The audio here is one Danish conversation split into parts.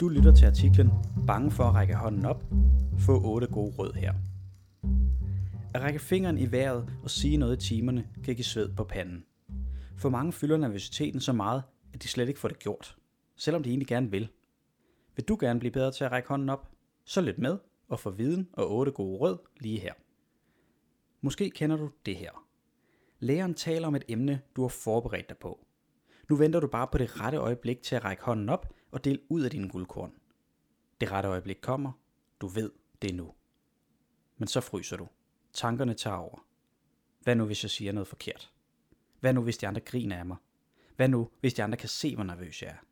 Du lytter til artiklen Bange for at række hånden op. Få 8 gode råd her. At række fingeren i vejret og sige noget i timerne kan give sved på panden. For mange fylder nervøsiteten så meget, at de slet ikke får det gjort, selvom de egentlig gerne vil. Vil du gerne blive bedre til at række hånden op? Så lyt med og få viden og 8 gode råd lige her. Måske kender du det her. Læreren taler om et emne, du har forberedt dig på. Nu venter du bare på det rette øjeblik til at række hånden op og dele ud af dine guldkorn. Det rette øjeblik kommer. Du ved, det er nu. Men så fryser du. Tankerne tager over. Hvad nu, hvis jeg siger noget forkert? Hvad nu, hvis de andre griner af mig? Hvad nu, hvis de andre kan se, hvor nervøs jeg er?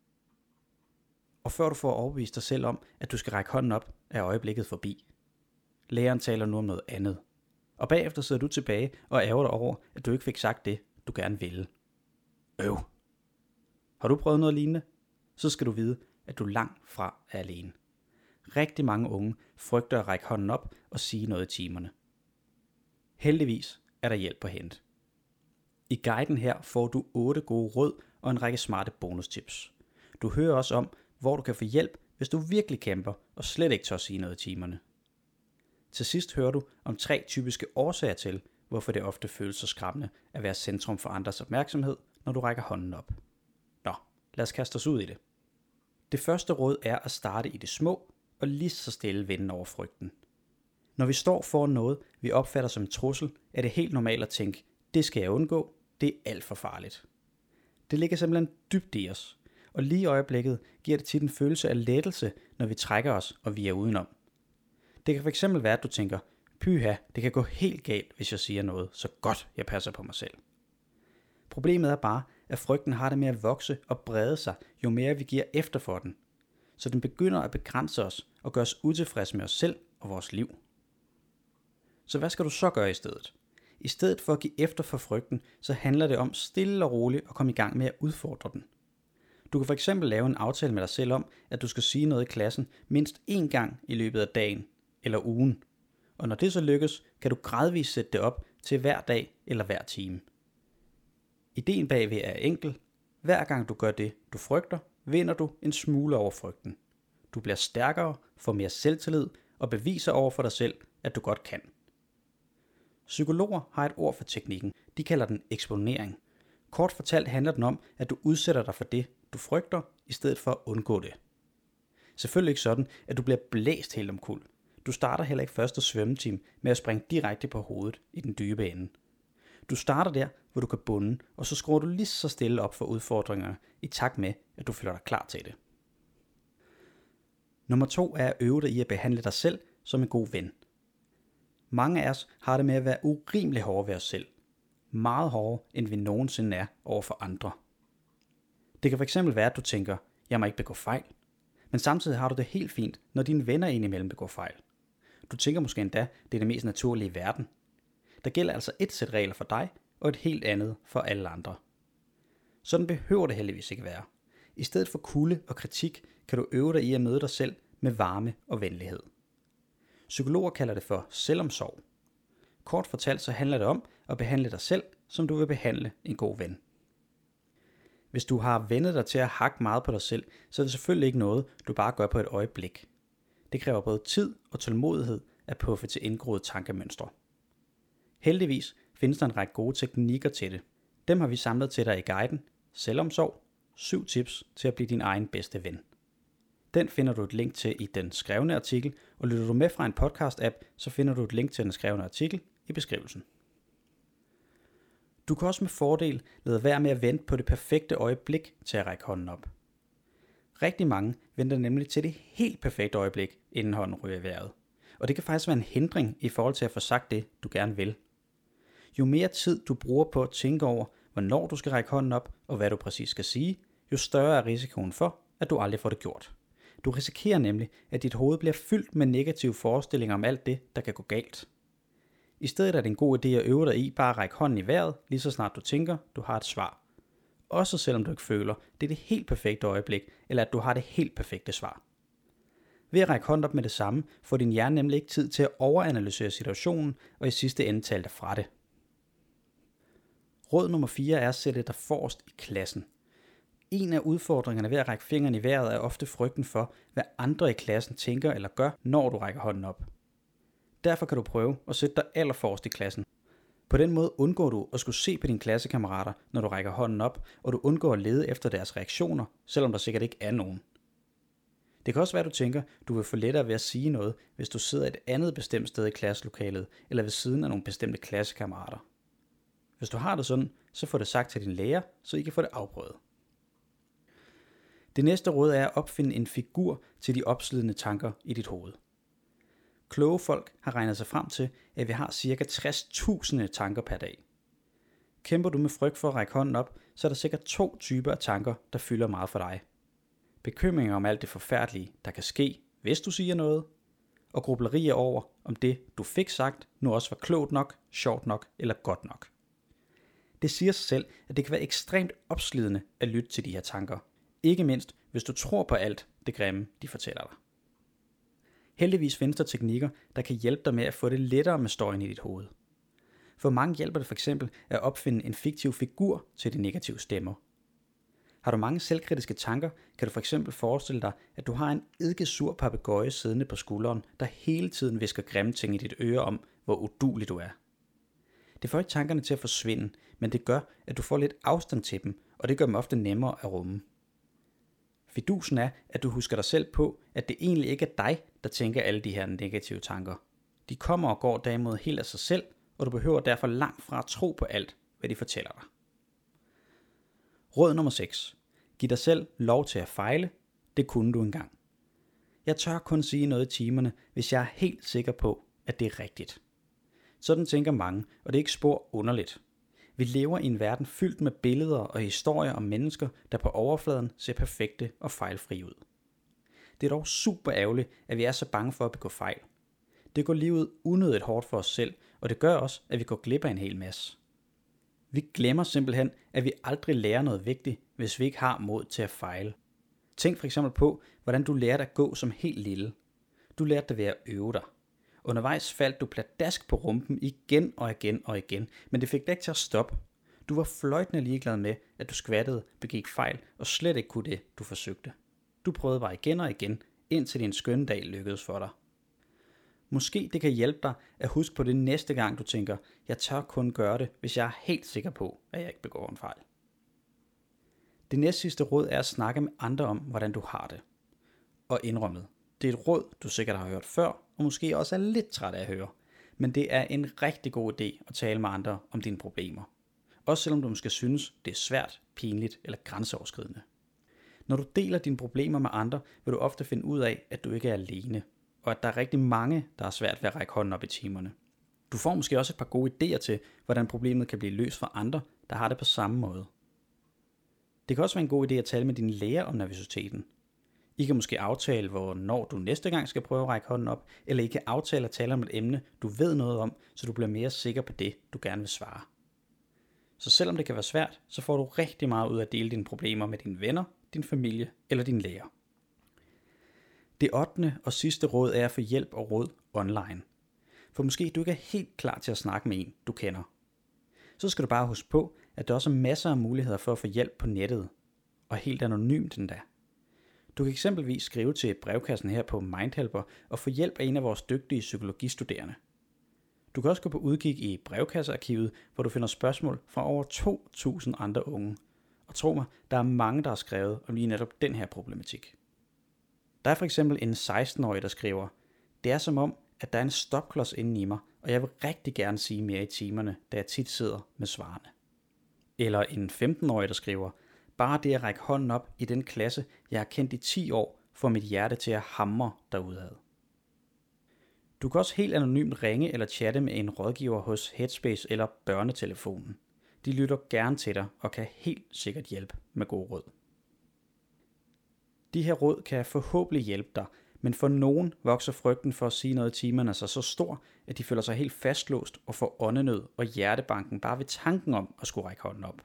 Og før du får overbevist dig selv om, at du skal række hånden op, er øjeblikket forbi. Læreren taler nu om noget andet. Og bagefter sidder du tilbage og ærger dig over, at du ikke fik sagt det, du gerne ville. Øv. Har du prøvet noget lignende? Så skal du vide, at du langt fra er alene. Rigtig mange unge frygter at række hånden op og sige noget i timerne. Heldigvis er der hjælp på hente. I guiden her får du 8 gode råd og en række smarte bonustips. Du hører også om, hvor du kan få hjælp, hvis du virkelig kæmper og slet ikke tør sige noget i timerne. Til sidst hører du om tre typiske årsager til, hvorfor det ofte føles så skræmmende at være centrum for andres opmærksomhed, når du rækker hånden op. Lad os kaste os ud i det. Det første råd er at starte i det små og lige så stille vende over frygten. Når vi står foran noget, vi opfatter som en trussel, er det helt normalt at tænke, det skal jeg undgå, det er alt for farligt. Det ligger simpelthen dybt i os, og lige i øjeblikket giver det tit en følelse af lettelse, når vi trækker os, og vi er udenom. Det kan fx være, at du tænker, pyha, det kan gå helt galt, hvis jeg siger noget, så godt jeg passer på mig selv. Problemet er bare, at frygten har det med at vokse og brede sig, jo mere vi giver efter for den. Så den begynder at begrænse os og gøre os utilfredse med os selv og vores liv. Så hvad skal du så gøre i stedet? I stedet for at give efter for frygten, så handler det om stille og roligt at komme i gang med at udfordre den. Du kan fx lave en aftale med dig selv om, at du skal sige noget i klassen mindst én gang i løbet af dagen eller ugen. Og når det så lykkes, kan du gradvist sætte det op til hver dag eller hver time. Ideen bagved er enkel. Hver gang du gør det, du frygter, vinder du en smule over frygten. Du bliver stærkere, får mere selvtillid og beviser over for dig selv, at du godt kan. Psykologer har et ord for teknikken. De kalder den eksponering. Kort fortalt handler den om, at du udsætter dig for det, du frygter, i stedet for at undgå det. Selvfølgelig ikke sådan, at du bliver blæst helt omkuld. Du starter heller ikke første svømmetime med at springe direkte på hovedet i den dybe ende. Du starter der, hvor du kan bunde, og så skruer du lige så stille op for udfordringerne, i takt med, at du føler dig klar til det. Nummer to er at øve dig i at behandle dig selv som en god ven. Mange af os har det med at være urimelig hårde ved os selv. Meget hårdere, end vi nogensinde er over for andre. Det kan fx være, at du tænker, jeg må ikke begå fejl. Men samtidig har du det helt fint, når dine venner indimellem begår fejl. Du tænker måske endda, det er det mest naturlige i verden. Der gælder altså et sæt regler for dig, og et helt andet for alle andre. Sådan behøver det heldigvis ikke være. I stedet for kulde og kritik, kan du øve dig i at møde dig selv med varme og venlighed. Psykologer kalder det for selvomsorg. Kort fortalt så handler det om at behandle dig selv, som du vil behandle en god ven. Hvis du har vendet dig til at hakke meget på dig selv, så er det selvfølgelig ikke noget, du bare gør på et øjeblik. Det kræver både tid og tålmodighed at puffe til indgroede tankemønstre. Heldigvis findes der en række gode teknikker til det. Dem har vi samlet til dig i guiden Selvomsorg, 7 tips til at blive din egen bedste ven. Den finder du et link til i den skrevne artikel, og lytter du med fra en podcast-app, så finder du et link til den skrevne artikel i beskrivelsen. Du kan også med fordel lade være med at vente på det perfekte øjeblik til at række hånden op. Rigtig mange venter nemlig til det helt perfekte øjeblik, inden hånden ryger i vejret. Og det kan faktisk være en hindring i forhold til at få sagt det, du gerne vil. Jo mere tid du bruger på at tænke over, hvornår du skal række hånden op, og hvad du præcis skal sige, jo større er risikoen for, at du aldrig får det gjort. Du risikerer nemlig, at dit hoved bliver fyldt med negative forestillinger om alt det, der kan gå galt. I stedet er det en god idé at øve dig i bare at række hånden i vejret, lige så snart du tænker, du har et svar. Også selvom du ikke føler, det er det helt perfekte øjeblik, eller at du har det helt perfekte svar. Ved at række hånden op med det samme, får din hjerne nemlig ikke tid til at overanalysere situationen og i sidste ende tale dig fra det. Råd nummer 4 er at sætte dig forrest i klassen. En af udfordringerne ved at række fingrene i vejret er ofte frygten for, hvad andre i klassen tænker eller gør, når du rækker hånden op. Derfor kan du prøve at sætte dig allerforrest i klassen. På den måde undgår du at skulle se på dine klassekammerater, når du rækker hånden op, og du undgår at lede efter deres reaktioner, selvom der sikkert ikke er nogen. Det kan også være, at du tænker, du vil få lettere ved at sige noget, hvis du sidder et andet bestemt sted i klasselokalet, eller ved siden af nogle bestemte klassekammerater. Hvis du har det sådan, så få det sagt til din lærer, så I kan få det afprøvet. Det næste råd er at opfinde en figur til de opslidende tanker i dit hoved. Kloge folk har regnet sig frem til, at vi har ca. 60.000 tanker per dag. Kæmper du med frygt for at række hånden op, så er der sikkert to typer af tanker, der fylder meget for dig. Bekymringer om alt det forfærdelige, der kan ske, hvis du siger noget, og grublerier over, om det, du fik sagt, nu også var klogt nok, sjovt nok eller godt nok. Det siger sig selv, at det kan være ekstremt opslidende at lytte til de her tanker. Ikke mindst, hvis du tror på alt det grimme, de fortæller dig. Heldigvis findes der teknikker, der kan hjælpe dig med at få det lettere med støjen i dit hoved. For mange hjælper det for eksempel at opfinde en fiktiv figur til de negative stemmer. Har du mange selvkritiske tanker, kan du for eksempel forestille dig, at du har en eddikesur papegøje siddende på skulderen, der hele tiden visker grimme ting i dit øre om, hvor udulig du er. Det får ikke tankerne til at forsvinde, men det gør, at du får lidt afstand til dem, og det gør dem ofte nemmere at rumme. Fidusen er, at du husker dig selv på, at det egentlig ikke er dig, der tænker alle de her negative tanker. De kommer og går derimod helt af sig selv, og du behøver derfor langt fra at tro på alt, hvad de fortæller dig. Råd nummer 6. Giv dig selv lov til at fejle. Det kunne du engang. Jeg tør kun sige noget i timerne, hvis jeg er helt sikker på, at det er rigtigt. Sådan tænker mange, og det er ikke spor underligt. Vi lever i en verden fyldt med billeder og historier om mennesker, der på overfladen ser perfekte og fejlfri ud. Det er dog super ærgerligt, at vi er så bange for at begå fejl. Det går livet unødigt hårdt for os selv, og det gør også, at vi går glip af en hel masse. Vi glemmer simpelthen, at vi aldrig lærer noget vigtigt, hvis vi ikke har mod til at fejle. Tænk for eksempel på, hvordan du lærte at gå som helt lille. Du lærte det ved at øve dig. Undervejs faldt du pladask på rumpen igen og igen og igen, men det fik dig ikke til at stoppe. Du var fløjtende ligeglad med, at du skvattede, begik fejl og slet ikke kunne det, du forsøgte. Du prøvede bare igen og igen, indtil din skønne dag lykkedes for dig. Måske det kan hjælpe dig at huske på det næste gang, du tænker, jeg tør kun gøre det, hvis jeg er helt sikker på, at jeg ikke begår en fejl. Det næste sidste råd er at snakke med andre om, hvordan du har det. Og indrømmet, det er et råd, du sikkert har hørt før, og måske også er lidt træt af at høre. Men det er en rigtig god idé at tale med andre om dine problemer. Også selvom du måske synes, det er svært, pinligt eller grænseoverskridende. Når du deler dine problemer med andre, vil du ofte finde ud af, at du ikke er alene, og at der er rigtig mange, der har svært ved at række hånden op i timerne. Du får måske også et par gode idéer til, hvordan problemet kan blive løst for andre, der har det på samme måde. Det kan også være en god idé at tale med din lærer om nervøsiteten, i kan måske aftale, hvornår du næste gang skal prøve at række hånden op, eller I kan aftale at tale om et emne, du ved noget om, så du bliver mere sikker på det, du gerne vil svare. Så selvom det kan være svært, så får du rigtig meget ud af at dele dine problemer med dine venner, din familie eller din læger. Det 8. og sidste råd er at få hjælp og råd online. For måske du ikke er helt klar til at snakke med en, du kender. Så skal du bare huske på, at der også er masser af muligheder for at få hjælp på nettet, og helt anonymt endda. Du kan eksempelvis skrive til brevkassen her på Mindhelper og få hjælp af en af vores dygtige psykologistuderende. Du kan også gå på udkig i brevkassearkivet, hvor du finder spørgsmål fra over 2.000 andre unge. Og tro mig, der er mange, der har skrevet om lige netop den her problematik. Der er for eksempel en 16-årig, der skriver, Det er som om, at der er en stopklods inde i mig, og jeg vil rigtig gerne sige mere i timerne, da jeg tit sidder med svarene. Eller en 15-årig, der skriver, Bare det at række hånden op i den klasse, jeg har kendt i 10 år, får mit hjerte til at hamre derudad. Du kan også helt anonymt ringe eller chatte med en rådgiver hos Headspace eller børnetelefonen. De lytter gerne til dig og kan helt sikkert hjælpe med gode råd. De her råd kan forhåbentlig hjælpe dig, men for nogen vokser frygten for at sige noget i timerne sig så stor, at de føler sig helt fastlåst og får åndenød og hjertebanken bare ved tanken om at skulle række hånden op.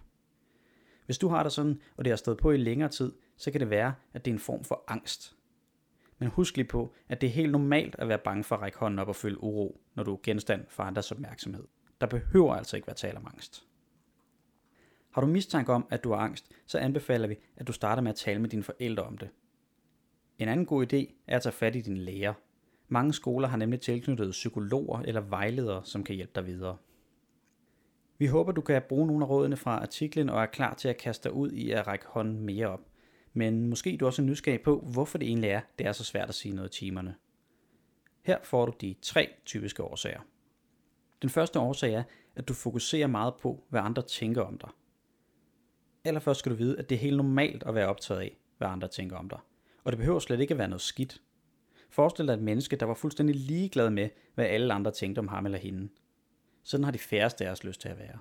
Hvis du har det sådan, og det har stået på i længere tid, så kan det være, at det er en form for angst. Men husk lige på, at det er helt normalt at være bange for at række hånden op og føle uro, når du er genstand for andres opmærksomhed. Der behøver altså ikke være tale om angst. Har du mistanke om, at du har angst, så anbefaler vi, at du starter med at tale med dine forældre om det. En anden god idé er at tage fat i din lærer. Mange skoler har nemlig tilknyttet psykologer eller vejledere, som kan hjælpe dig videre. Vi håber, du kan bruge nogle af rådene fra artiklen og er klar til at kaste dig ud i at række hånden mere op. Men måske du også er nysgerrig på, hvorfor det egentlig er, det er så svært at sige noget i timerne. Her får du de tre typiske årsager. Den første årsag er, at du fokuserer meget på, hvad andre tænker om dig. Allerførst skal du vide, at det er helt normalt at være optaget af, hvad andre tænker om dig. Og det behøver slet ikke at være noget skidt. Forestil dig et menneske, der var fuldstændig ligeglad med, hvad alle andre tænkte om ham eller hende. Sådan har de færreste af os lyst til at være.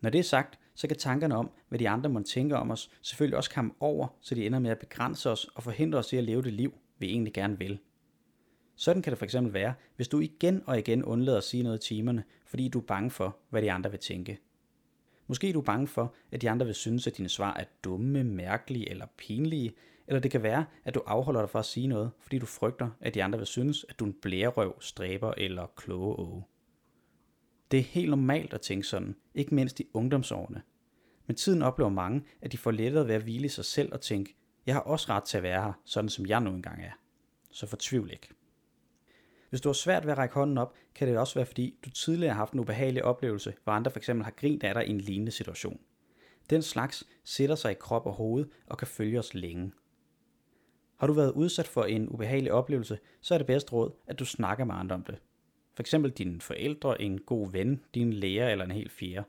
Når det er sagt, så kan tankerne om, hvad de andre må tænke om os, selvfølgelig også komme over, så de ender med at begrænse os og forhindre os i at leve det liv, vi egentlig gerne vil. Sådan kan det fx være, hvis du igen og igen undlader at sige noget i timerne, fordi du er bange for, hvad de andre vil tænke. Måske er du bange for, at de andre vil synes, at dine svar er dumme, mærkelige eller pinlige, eller det kan være, at du afholder dig fra at sige noget, fordi du frygter, at de andre vil synes, at du er en blærerøv, stræber eller kloge åge. Det er helt normalt at tænke sådan, ikke mindst i ungdomsårene. Men tiden oplever mange, at de får lettere ved at hvile i sig selv og tænke, jeg har også ret til at være her, sådan som jeg nu engang er. Så fortvivl ikke. Hvis du har svært ved at række hånden op, kan det også være fordi, du tidligere har haft en ubehagelig oplevelse, hvor andre fx har grint af dig i en lignende situation. Den slags sætter sig i krop og hoved og kan følge os længe. Har du været udsat for en ubehagelig oplevelse, så er det bedst råd, at du snakker med andre om det. For eksempel dine forældre, en god ven, din lærer eller en helt fjerde.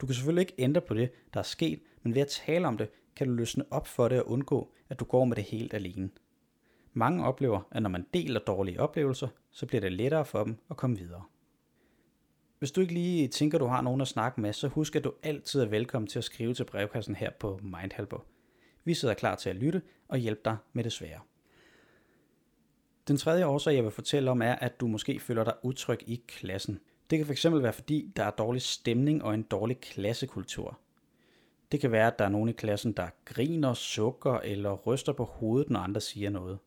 Du kan selvfølgelig ikke ændre på det, der er sket, men ved at tale om det, kan du løsne op for det og undgå, at du går med det helt alene. Mange oplever, at når man deler dårlige oplevelser, så bliver det lettere for dem at komme videre. Hvis du ikke lige tænker, du har nogen at snakke med, så husk, at du altid er velkommen til at skrive til brevkassen her på Mindhelper. Vi sidder klar til at lytte og hjælpe dig med det svære. Den tredje årsag, jeg vil fortælle om, er, at du måske føler dig utryg i klassen. Det kan fx være, fordi der er dårlig stemning og en dårlig klassekultur. Det kan være, at der er nogen i klassen, der griner, sukker eller ryster på hovedet, når andre siger noget.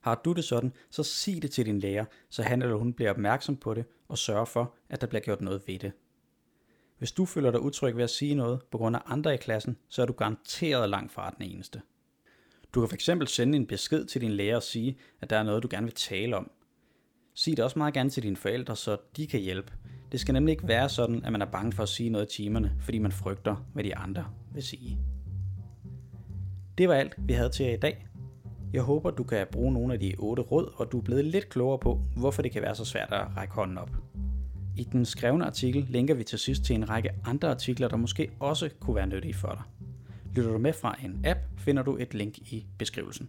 Har du det sådan, så sig det til din lærer, så han eller hun bliver opmærksom på det og sørger for, at der bliver gjort noget ved det. Hvis du føler dig utryg ved at sige noget på grund af andre i klassen, så er du garanteret langt fra den eneste. Du kan fx sende en besked til din lærer og sige, at der er noget, du gerne vil tale om. Sig det også meget gerne til dine forældre, så de kan hjælpe. Det skal nemlig ikke være sådan, at man er bange for at sige noget i timerne, fordi man frygter, hvad de andre vil sige. Det var alt, vi havde til jer i dag. Jeg håber, du kan bruge nogle af de otte råd, og du er blevet lidt klogere på, hvorfor det kan være så svært at række hånden op. I den skrevne artikel linker vi til sidst til en række andre artikler, der måske også kunne være nyttige for dig. Lytter du med fra en app, finder du et link i beskrivelsen.